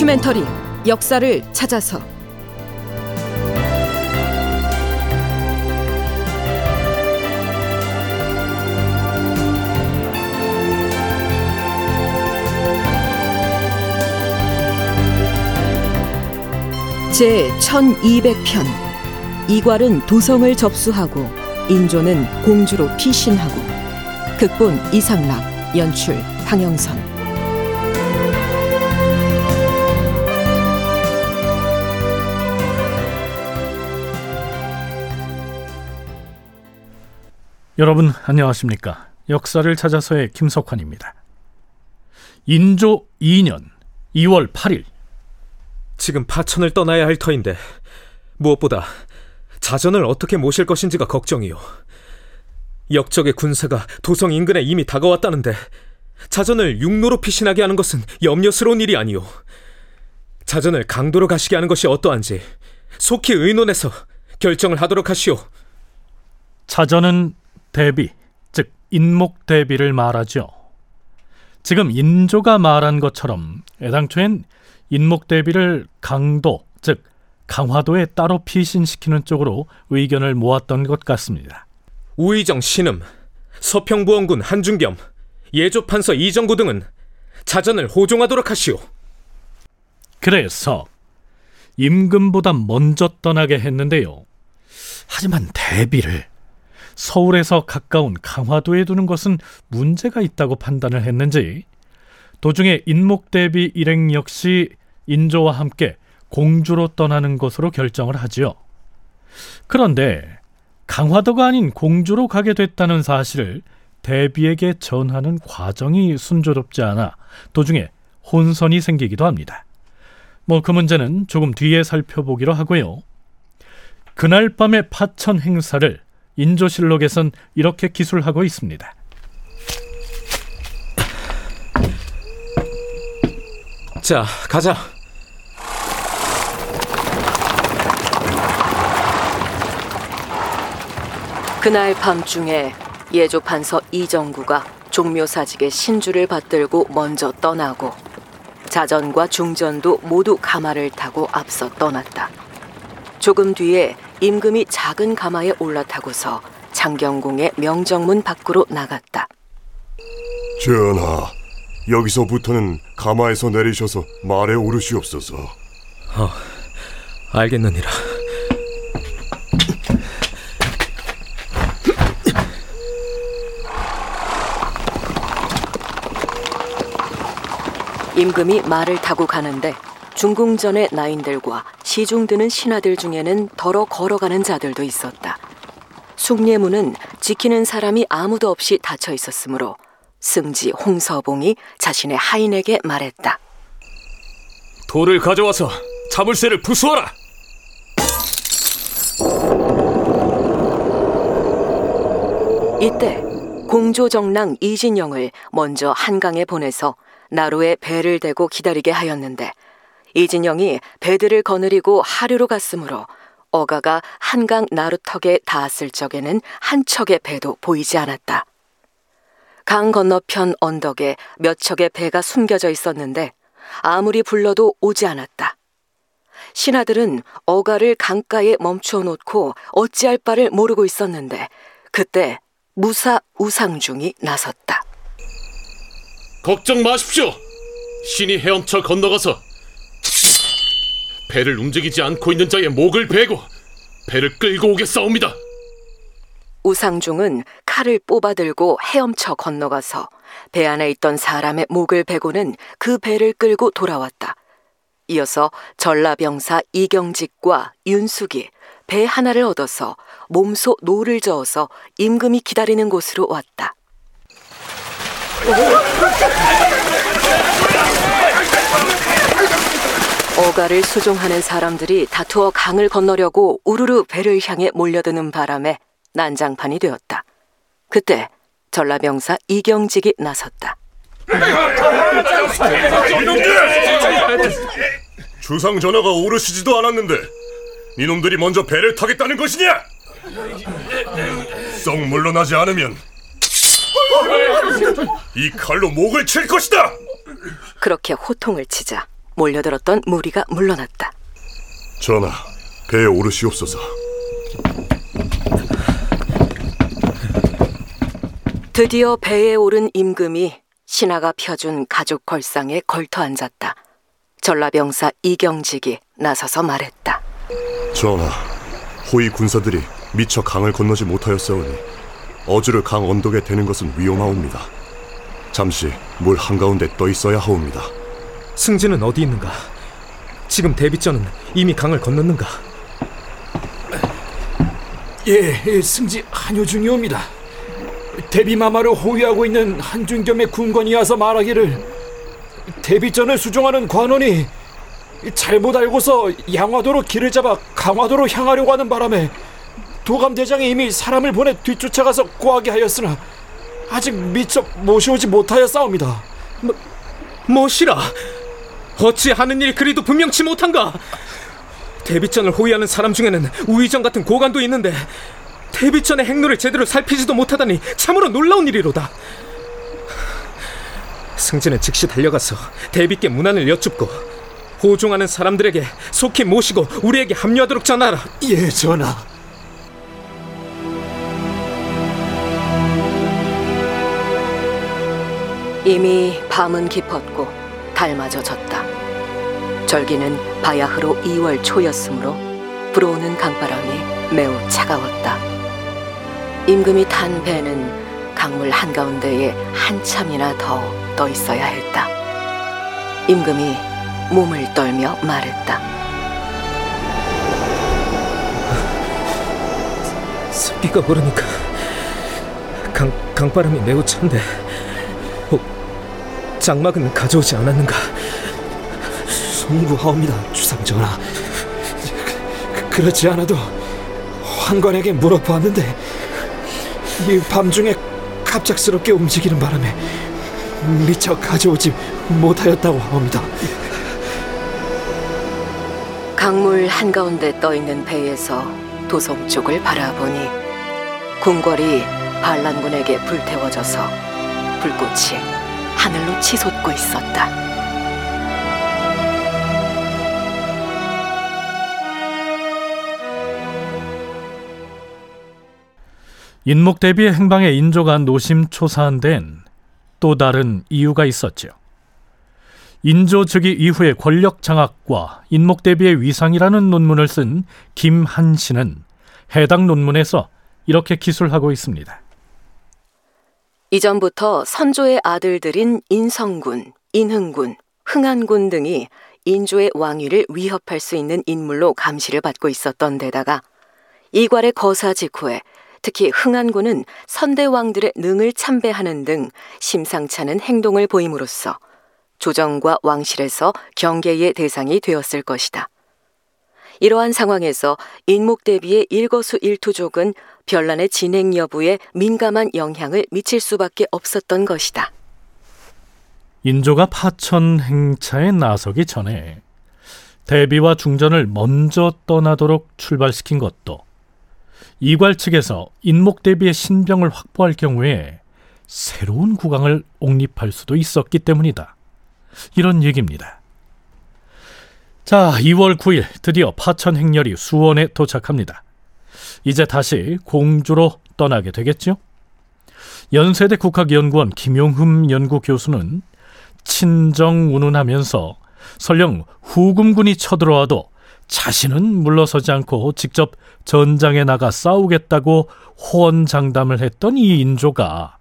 다큐멘터리 역사를 찾아서. 제 1200편. 이괄은 도성을 접수하고 인조는 공주로 피신하고 극본 이상락 연출 황영선 여러분 안녕하십니까? 역사를 찾아서의 김석환입니다. 인조 2년 2월 8일 지금 파천을 떠나야 할 터인데 무엇보다 자전을 어떻게 모실 것인지가 걱정이요. 역적의 군사가 도성 인근에 이미 다가왔다는데 자전을 육로로 피신하게 하는 것은 염려스러운 일이 아니오. 자전을 강도로 가시게 하는 것이 어떠한지 속히 의논해서 결정을 하도록 하시오. 자전은 대비, 즉 인목 대비를 말하죠. 지금 인조가 말한 것처럼 애당초엔 인목 대비를 강도, 즉 강화도에 따로 피신시키는 쪽으로 의견을 모았던 것 같습니다. 우의정 신음, 서평부원군 한중겸, 예조판서 이정구 등은 자전을 호종하도록 하시오. 그래서 임금보다 먼저 떠나게 했는데요. 하지만 대비를 서울에서 가까운 강화도에 두는 것은 문제가 있다고 판단을 했는지 도중에 인목 대비 일행 역시 인조와 함께 공주로 떠나는 것으로 결정을 하지요. 그런데 강화도가 아닌 공주로 가게 됐다는 사실을 대비에게 전하는 과정이 순조롭지 않아 도중에 혼선이 생기기도 합니다. 뭐 그 문제는 조금 뒤에 살펴보기로 하고요. 그날 밤의 파천 행사를 인조실록에선 이렇게 기술하고 있습니다. 자, 가자. 그날 밤중에 예조판서 이정구가 종묘사직의 신주를 받들고 먼저 떠나고 자전과 중전도 모두 가마를 타고 앞서 떠났다. 조금 뒤에 임금이 작은 가마에 올라타고서 장경궁의 명정문 밖으로 나갔다. 전하, 여기서부터는 가마에서 내리셔서 말에 오르시옵소서. 어, 알겠느니라. 임금이 말을 타고 가는데 중궁전의 나인들과 시중 드는 신하들 중에는 더러 걸어가는 자들도 있었다. 숭례문은 지키는 사람이 아무도 없이 닫혀 있었으므로 승지 홍서봉이 자신의 하인에게 말했다. 돌을 가져와서 자물쇠를 부수어라. 이때 공조정랑 이진영을 먼저 한강에 보내서 나루에 배를 대고 기다리게 하였는데 이진영이 배들을 거느리고 하류로 갔으므로 어가가 한강 나루턱에 닿았을 적에는 한 척의 배도 보이지 않았다. 강 건너편 언덕에 몇 척의 배가 숨겨져 있었는데 아무리 불러도 오지 않았다. 신하들은 어가를 강가에 멈추어 놓고 어찌할 바를 모르고 있었는데 그때 무사 우상중이 나섰다. 걱정 마십시오. 신이 헤엄쳐 건너가서 배를 움직이지 않고 있는 자의 목을 베고 배를 끌고 오겠사옵니다. 우상중은 칼을 뽑아들고 헤엄쳐 건너가서 배 안에 있던 사람의 목을 베고는 그 배를 끌고 돌아왔다. 이어서 전라병사 이경직과 윤숙이 배 하나를 얻어서 몸소 노를 저어서 임금이 기다리는 곳으로 왔다. 어가를 수종하는 사람들이 다투어 강을 건너려고 우르르 배를 향해 몰려드는 바람에 난장판이 되었다. 그때 전라병사 이경직이 나섰다. 주상 전하가 오르시지도 않았는데 이놈들이 먼저 배를 타겠다는 것이냐? 썩 물러나지 않으면 이 칼로 목을 칠 것이다. 그렇게 호통을 치자 몰려들었던 무리가 물러났다. 전하, 배에 오르시옵소서. 드디어 배에 오른 임금이 신하가 펴준 가죽 걸상에 걸터 앉았다. 전라병사 이경직이 나서서 말했다. 전하, 호위 군사들이 미처 강을 건너지 못하였사오니 어주를 강 언덕에 대는 것은 위험하옵니다. 잠시 물 한가운데 떠 있어야 하옵니다. 승진은 어디 있는가? 지금 대비전은 이미 강을 건넜는가? 예, 예, 승지 한효 중이옵니다. 대비마마를 호위하고 있는 한준겸의 군관이 와서 말하기를 대비전을 수종하는 관원이 잘못 알고서 양화도로 길을 잡아 강화도로 향하려고 하는 바람에 도감대장이 이미 사람을 보내 뒤쫓아가서 구하게 하였으나 아직 미처 모셔오지 못하였사옵니다. 뭐시라? 어찌 하는 일이 그리도 분명치 못한가? 대비전을 호위하는 사람 중에는 우의정 같은 고관도 있는데 대비전의 행로를 제대로 살피지도 못하다니 참으로 놀라운 일이로다. 승진은 즉시 달려가서 대비께 문안을 여쭙고 호종하는 사람들에게 속히 모시고 우리에게 합류하도록 전하라. 예, 전하. 이미 밤은 깊었고 달마저 졌다. 절기는 바야흐로 2월 초였으므로 불어오는 강바람이 매우 차가웠다. 임금이 탄 배는 강물 한가운데에 한참이나 더 떠 있어야 했다. 임금이 몸을 떨며 말했다. 습기가 오르니까 강, 강바람이 매우 찬데 혹 장막은 가져오지 않았는가? 송구하옵니다, 주상전하. 그, 그렇지 않아도 환관에게 물어보았는데 이 밤중에 갑작스럽게 움직이는 바람에 미처 가져오지 못하였다고 합니다. 강물 한가운데 떠 있는 배에서 도성 쪽을 바라보니 궁궐이 반란군에게 불태워져서 불꽃이 하늘로 치솟고 있었다. 인목 대비의 행방에 인조가 노심초사한 데엔 또 다른 이유가 있었죠. 인조 즉위 이후의 권력 장악과 인목 대비의 위상이라는 논문을 쓴 김한신은 해당 논문에서 이렇게 기술하고 있습니다. 이전부터 선조의 아들들인 인성군, 인흥군, 흥안군 등이 인조의 왕위를 위협할 수 있는 인물로 감시를 받고 있었던 데다가 이괄의 거사 직후에 특히 흥안군은 선대왕들의 능을 참배하는 등 심상찮은 행동을 보임으로써 조정과 왕실에서 경계의 대상이 되었을 것이다. 이러한 상황에서 인목 대비의 일거수 일투족은 별난의 진행 여부에 민감한 영향을 미칠 수밖에 없었던 것이다. 인조가 파천 행차에 나서기 전에 대비와 중전을 먼저 떠나도록 출발시킨 것도 이괄 측에서 인목 대비의 신병을 확보할 경우에 새로운 국왕을 옹립할 수도 있었기 때문이다. 이런 얘기입니다. 자, 2월 9일 드디어 파천 행렬이 수원에 도착합니다. 이제 다시 공주로 떠나게 되겠죠? 연세대 국학연구원 김용흠 연구교수는 친정 운운하면서 설령 후금군이 쳐들어와도 자신은 물러서지 않고 직접 전장에 나가 싸우겠다고 호언장담을 했던 이 인조가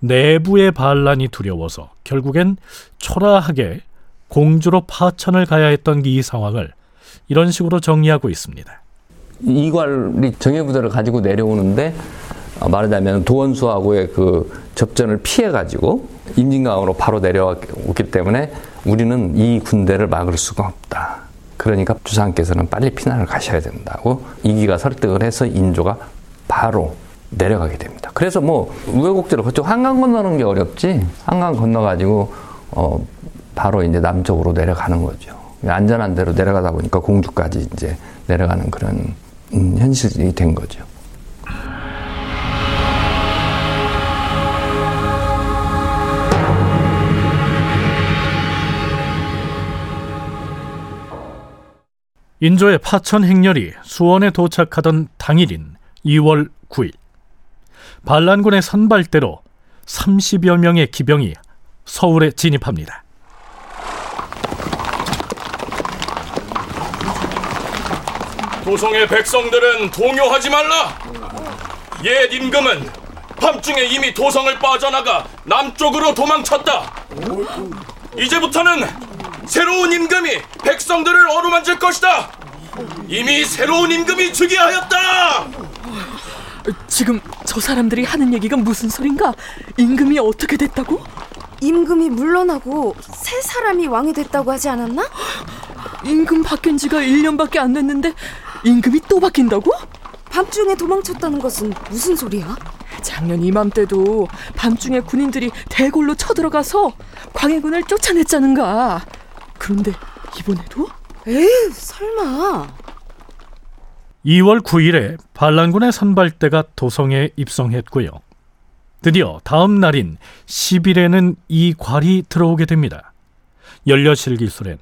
내부의 반란이 두려워서 결국엔 초라하게 공주로 파천을 가야 했던 이 상황을 이런 식으로 정리하고 있습니다. 이괄이 정예부대를 가지고 내려오는데 어, 말하자면 도원수하고의 그 접전을 피해 가지고 임진강으로 바로 내려왔기 때문에 우리는 이 군대를 막을 수가 없다. 그러니까 주상께서는 빨리 피난을 가셔야 된다고 이기가 설득을 해서 인조가 바로 내려가게 됩니다. 그래서 뭐 우여곡절을 거쳐 한강 건너는 게 어렵지 한강 건너가지고 어 바로 이제 남쪽으로 내려가는 거죠. 안전한 데로 내려가다 보니까 공주까지 이제 내려가는 그런 음, 현실이 된 거죠. 인조의 파천 행렬이 수원에 도착하던 당일인 2월 9일 반란군의 선발대로 30여 명의 기병이 서울에 진입합니다. 도성의 백성들은 동요하지 말라. 옛 임금은 밤중에 이미 도성을 빠져나가 남쪽으로 도망쳤다. 이제부터는 새로운 임금이 백성들을 어루만질 것이다. 이미 새로운 임금이 즉위하였다. 지금 저 사람들이 하는 얘기가 무슨 소린가? 임금이 어떻게 됐다고? 임금이 물러나고 새 사람이 왕이 됐다고 하지 않았나? 임금 바뀐 지가 1년밖에 안 됐는데 임금이 또 바뀐다고? 밤중에 도망쳤다는 것은 무슨 소리야? 작년 이맘때도 밤중에 군인들이 대궐로 쳐들어가서 광해군을 쫓아냈자는가. 그런데 이번에도? 에휴, 설마. 2월 9일에 반란군의 선발대가 도성에 입성했고요. 드디어 다음 날인 10일에는 이 괄이 들어오게 됩니다. 연려실 기술엔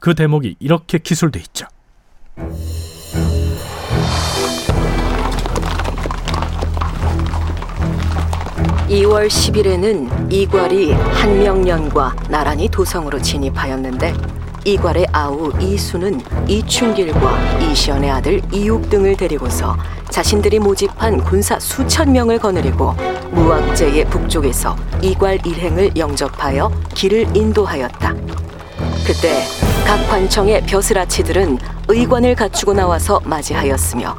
그 대목이 이렇게 기술돼 있죠. 2월 10일에는 이괄이 한명년과 나란히 도성으로 진입하였는데 이괄의 아우 이수는 이충길과 이시연의 아들 이육 등을 데리고서 자신들이 모집한 군사 수천 명을 거느리고 무학제의 북쪽에서 이괄 일행을 영접하여 길을 인도하였다. 그때 각 관청의 벼슬아치들은 의관을 갖추고 나와서 맞이하였으며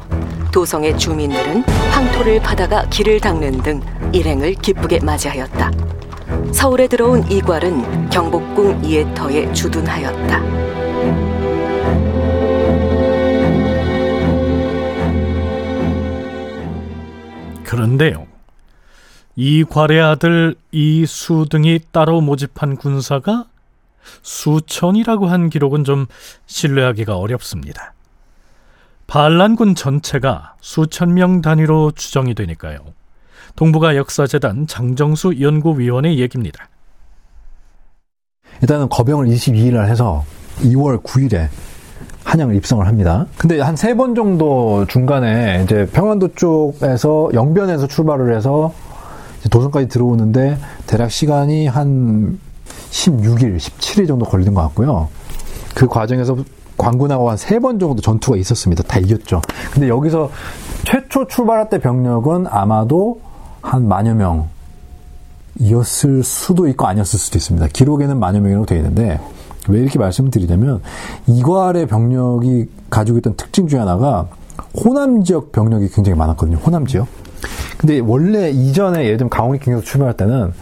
도성의 주민들은 황토를 파다가 길을 닦는 등 일행을 기쁘게 맞이하였다. 서울에 들어온 이괄은 경복궁 이에터에 주둔하였다. 그런데요. 이괄의 아들 이수 등이 따로 모집한 군사가 수천이라고 한 기록은 좀 신뢰하기가 어렵습니다. 반란군 전체가 수천 명 단위로 추정이 되니까요. 동북아 역사재단 장정수 연구위원의 얘기입니다. 일단은 거병을 22일 날 해서 2월 9일에 한양을 입성을 합니다. 근데 한 세 번 정도 중간에 이제 평안도 쪽에서 영변에서 출발을 해서 도성까지 들어오는데 대략 시간이 한 16일, 17일 정도 걸린 것 같고요. 그 과정에서 관군하고 한 세 번 정도 전투가 있었습니다. 다 이겼죠. 근데 여기서 최초 출발할 때 병력은 아마도 한 만여 명이었을 수도 있고 아니었을 수도 있습니다. 기록에는 만여 명이라고 되어 있는데 왜 이렇게 말씀을 드리냐면 이괄의 병력이 가지고 있던 특징 중에 하나가 호남 지역 병력이 굉장히 많았거든요. 호남 지역. 근데 원래 이전에 예를 들면 강원이 경에서 출발할 때는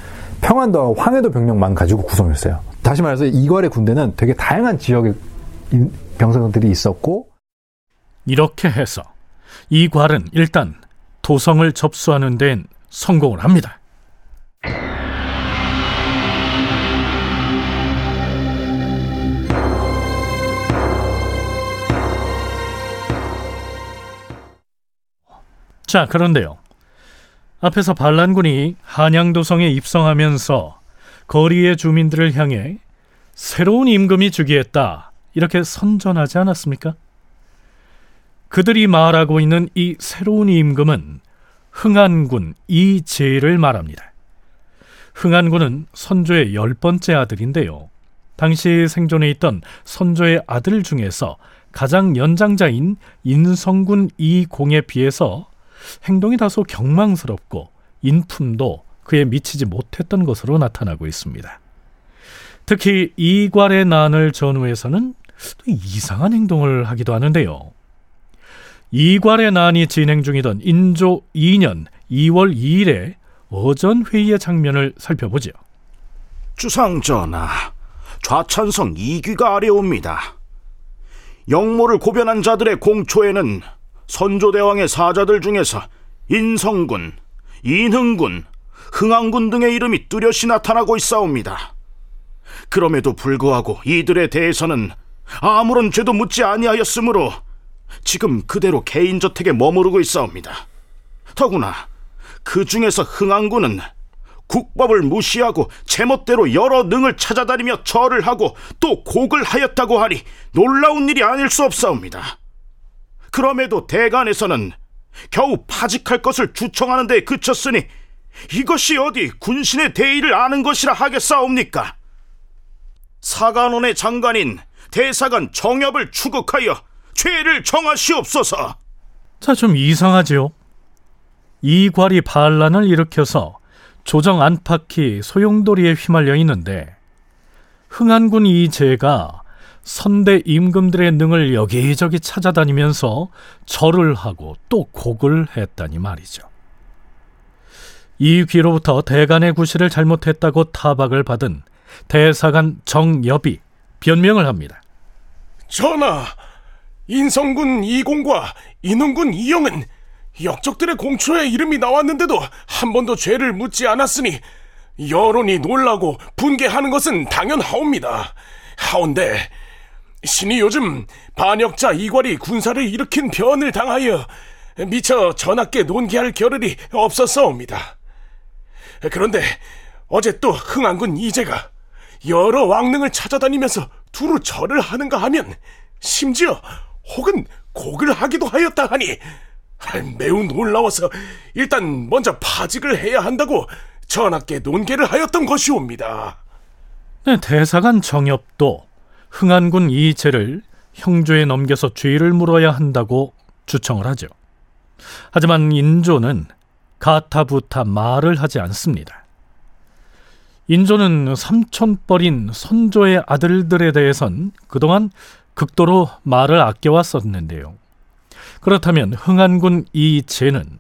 평안도와 황해도 병력만 가지고 구성했어요. 다시 말해서 이괄의 군대는 되게 다양한 지역의 병사들이 있었고 이렇게 해서 이괄은 일단 도성을 접수하는 데엔 성공을 합니다. 자, 그런데요. 앞에서 반란군이 한양도성에 입성하면서 거리의 주민들을 향해 새로운 임금이 즉위했다. 이렇게 선전하지 않았습니까? 그들이 말하고 있는 이 새로운 임금은 흥안군 이재를 말합니다. 흥안군은 선조의 열 번째 아들인데요. 당시 생존해 있던 선조의 아들 중에서 가장 연장자인 인성군 이공에 비해서 행동이 다소 경망스럽고 인품도 그에 미치지 못했던 것으로 나타나고 있습니다. 특히 이괄의 난을 전후해서는 또 이상한 행동을 하기도 하는데요. 이괄의 난이 진행 중이던 인조 2년 2월 2일에 어전 회의의 장면을 살펴보죠. 주상 전하, 좌찬성 이귀가 아래옵니다. 영모를 고변한 자들의 공초에는 선조대왕의 사자들 중에서 인성군, 인흥군, 흥왕군 등의 이름이 뚜렷이 나타나고 있사옵니다. 그럼에도 불구하고 이들에 대해서는 아무런 죄도 묻지 아니하였으므로 지금 그대로 개인 저택에 머무르고 있사옵니다. 더구나 그 중에서 흥왕군은 국법을 무시하고 제멋대로 여러 능을 찾아다니며 절을 하고 또 곡을 하였다고 하니 놀라운 일이 아닐 수 없사옵니다. 그럼에도 대간에서는 겨우 파직할 것을 주청하는 데 그쳤으니 이것이 어디 군신의 대의를 아는 것이라 하겠사옵니까? 사관원의 장관인 대사관 정엽을 추극하여 죄를 정하시옵소서. 자, 좀 이상하지요. 이괄이 반란을 일으켜서 조정 안팎이 소용돌이에 휘말려 있는데 흥안군 이재가 선대 임금들의 능을 여기저기 찾아다니면서 절을 하고 또 곡을 했다니 말이죠. 이 귀로부터 대간의 구실을 잘못했다고 타박을 받은 대사관 정엽이 변명을 합니다. 전하, 인성군 이공과 인흥군 이영은 역적들의 공초에 이름이 나왔는데도 한 번도 죄를 묻지 않았으니 여론이 놀라고 분개하는 것은 당연하옵니다. 하온데 신이 요즘 반역자 이괄이 군사를 일으킨 변을 당하여 미처 전하께 논기할 겨를이 없었사옵니다. 그런데 어제 또 흥안군 이재가 여러 왕릉을 찾아다니면서 두루 절을 하는가 하면 심지어 혹은 곡을 하기도 하였다 하니 매우 놀라워서 일단 먼저 파직을 해야 한다고 전하께 논계를 하였던 것이옵니다. 네, 대사관 정엽도 흥안군 이재를 형조에 넘겨서 죄를 물어야 한다고 주청을 하죠. 하지만 인조는 가타부타 말을 하지 않습니다. 인조는 삼촌뻘인 선조의 아들들에 대해선 그동안 극도로 말을 아껴왔었는데요. 그렇다면 흥안군 이재는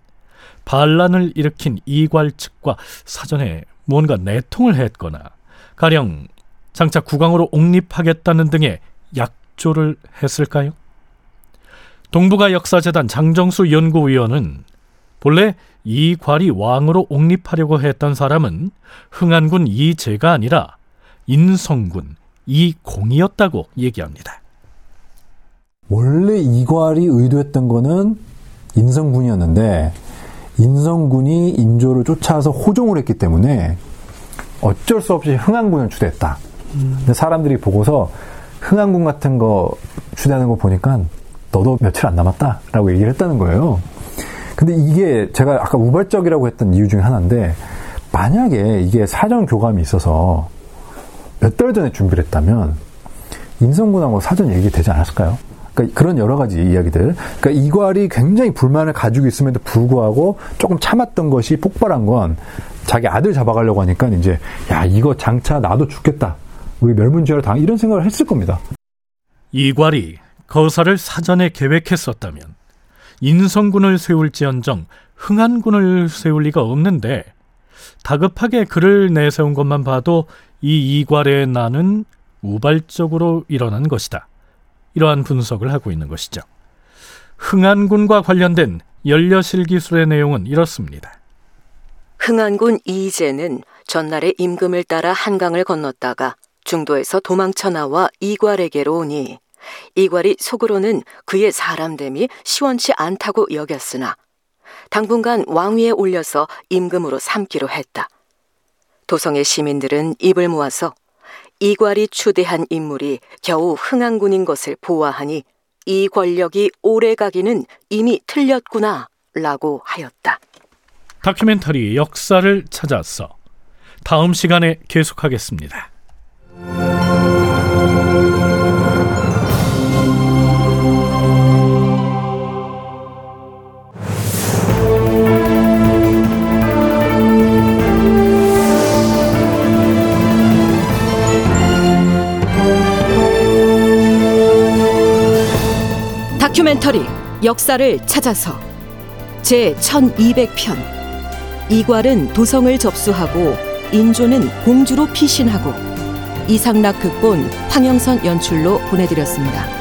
반란을 일으킨 이괄 측과 사전에 무언가 내통을 했거나 가령 장차 국왕으로 옹립하겠다는 등의 약조를 했을까요? 동북아 역사재단 장정수 연구위원은 본래 이괄이 왕으로 옹립하려고 했던 사람은 흥안군 이재가 아니라 인성군 이공이었다고 얘기합니다. 원래 이괄이 의도했던 거는 인성군이었는데 인성군이 인조를 쫓아서 호종을 했기 때문에 어쩔 수 없이 흥안군을 추대했다. 음. 근데 사람들이 보고서 흥안군 같은 거 추대하는 거 보니까 너도 며칠 안 남았다라고 얘기를 했다는 거예요. 근데 이게 제가 아까 우발적이라고 했던 이유 중에 하나인데 만약에 이게 사전 교감이 있어서 몇 달 전에 준비를 했다면 인성군하고 사전 얘기 되지 않았을까요? 그러니까 그런 여러 가지 이야기들. 그러니까 이괄이 굉장히 불만을 가지고 있음에도 불구하고 조금 참았던 것이 폭발한 건 자기 아들 잡아가려고 하니까 이제 야 이거 장차 나도 죽겠다. 우리 멸문지하를 당 이런 생각을 했을 겁니다. 이괄이 거사를 사전에 계획했었다면 인성군을 세울지언정 흥안군을 세울 리가 없는데 다급하게 그를 내세운 것만 봐도 이 이괄의 난은 우발적으로 일어난 것이다. 이러한 분석을 하고 있는 것이죠. 흥안군과 관련된 연려실 기술의 내용은 이렇습니다. 흥안군 이재는 전날에 임금을 따라 한강을 건넜다가 중도에서 도망쳐 나와 이괄에게로 오니 이괄이 속으로는 그의 사람됨이 시원치 않다고 여겼으나 당분간 왕위에 올려서 임금으로 삼기로 했다. 도성의 시민들은 입을 모아서 이괄이 추대한 인물이 겨우 흥안군인 것을 보아하니 이 권력이 오래 가기는 이미 틀렸구나 라고 하였다. 다큐멘터리 역사를 찾아서 다음 시간에 계속하겠습니다. 다큐멘터리 역사를 찾아서 제 1200편 이괄은 도성을 접수하고 인조는 공주로 피신하고 이상락 극본 황영선 연출로 보내드렸습니다.